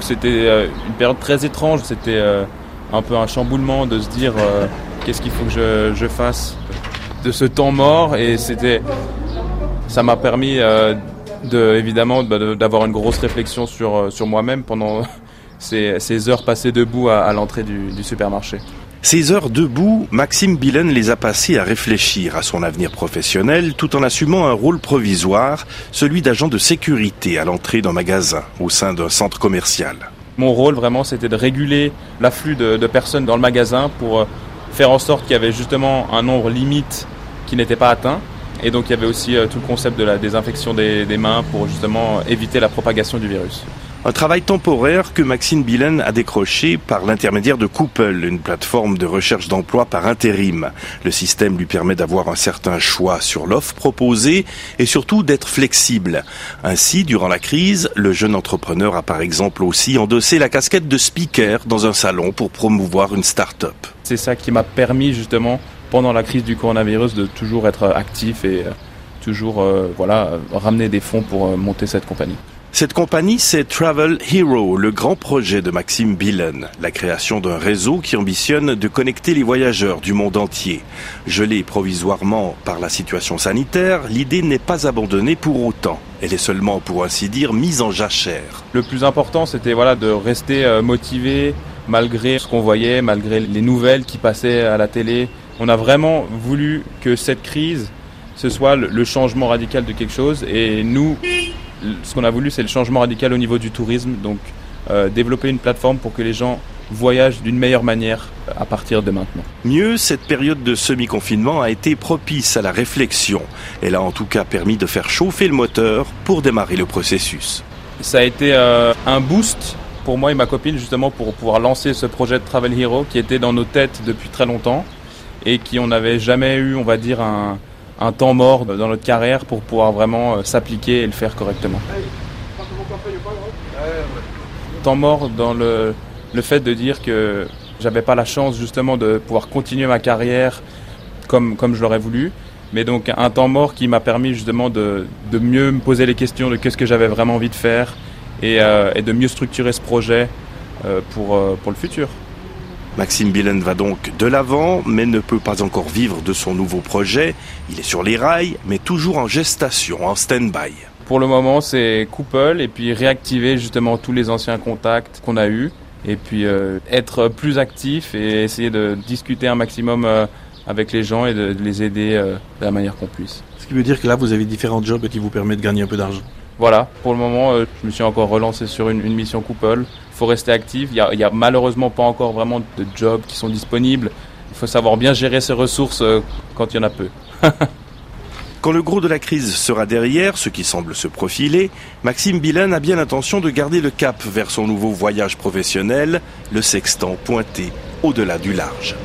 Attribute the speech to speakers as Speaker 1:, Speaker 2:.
Speaker 1: C'était une période très étrange, c'était un peu un chamboulement de se dire qu'est-ce qu'il faut que je, fasse de ce temps mort et c'était ça m'a permis de, évidemment d'avoir une grosse réflexion sur, sur moi-même pendant ces, heures passées debout à, l'entrée du supermarché.
Speaker 2: Ces heures debout, Maxime Billen les a passées à réfléchir à son avenir professionnel tout en assumant un rôle provisoire, celui d'agent de sécurité à l'entrée d'un magasin au sein d'un centre commercial.
Speaker 1: Mon rôle vraiment c'était de réguler l'afflux de, de, personnes dans le magasin pour euh, faire en sorte qu'il y avait justement un nombre limite qui n'était pas atteint. Et donc il y avait aussi euh, tout le concept de la désinfection des, des mains pour justement éviter la propagation du virus.
Speaker 2: Un travail temporaire que Maxime Billen a décroché par l'intermédiaire de Couple, une plateforme de recherche d'emploi par intérim. Le système lui permet d'avoir un certain choix sur l'offre proposée et surtout d'être flexible. Ainsi, durant la crise, le jeune entrepreneur a par exemple aussi endossé la casquette de speaker dans un salon pour promouvoir une start-up.
Speaker 1: C'est ça qui m'a permis justement pendant la crise du coronavirus de toujours être actif et euh, toujours euh, voilà ramener des fonds pour euh, monter cette compagnie.
Speaker 2: Cette compagnie, c'est Travel Hero, le grand projet de Maxime Billen, la création d'un réseau qui ambitionne de connecter les voyageurs du monde entier. Gelée provisoirement par la situation sanitaire, l'idée n'est pas abandonnée pour autant. Elle est seulement, pour ainsi dire, mise en jachère.
Speaker 1: Le plus important, c'était voilà de rester euh, motivé malgré ce qu'on voyait, malgré les nouvelles qui passaient à la télé. On a vraiment voulu que cette crise ce soit le changement radical de quelque chose et nous ce qu'on a voulu, c'est le changement radical au niveau du tourisme. Donc, euh, développer une plateforme pour que les gens voyagent d'une meilleure manière à partir de maintenant.
Speaker 2: Mieux, cette période de semi-confinement a été propice à la réflexion. Elle a en tout cas permis de faire chauffer le moteur pour démarrer le processus.
Speaker 1: Ça a été euh, un boost pour moi et ma copine justement pour pouvoir lancer ce projet de Travel Hero qui était dans nos têtes depuis très longtemps et qui on n'avait jamais eu, on va dire, un, un temps mort dans notre carrière pour pouvoir vraiment euh, s'appliquer et le faire correctement. Temps mort dans le, le fait de dire que j'avais pas la chance justement de pouvoir continuer ma carrière comme, comme je l'aurais voulu. Mais donc un temps mort qui m'a permis justement de, de, mieux me poser les questions de qu'est-ce que j'avais vraiment envie de faire et, euh, et, de mieux structurer ce projet euh, pour, pour le futur.
Speaker 2: Maxime Billen va donc de l'avant, mais ne peut pas encore vivre de son nouveau projet. Il est sur les rails, mais toujours en gestation, en stand-by.
Speaker 1: Pour le moment, c'est couple et puis réactiver justement tous les anciens contacts qu'on a eus et puis euh, être plus actif et essayer de discuter un maximum euh, avec les gens et de, les aider euh, de la manière qu'on puisse.
Speaker 3: Ce qui veut dire que là, vous avez différents jobs qui vous permettent de gagner un peu d'argent.
Speaker 1: Voilà, pour le moment, je me suis encore relancé sur une, mission couple faut rester actif. Il y, a, malheureusement pas encore vraiment de jobs qui sont disponibles. Il faut savoir bien gérer ses ressources euh, quand il y en a peu.
Speaker 2: Quand le gros de la crise sera derrière, ce qui semble se profiler, Maxime Billen a bien l'intention de garder le cap vers son nouveau voyage professionnel, le sextant pointé au-delà du large.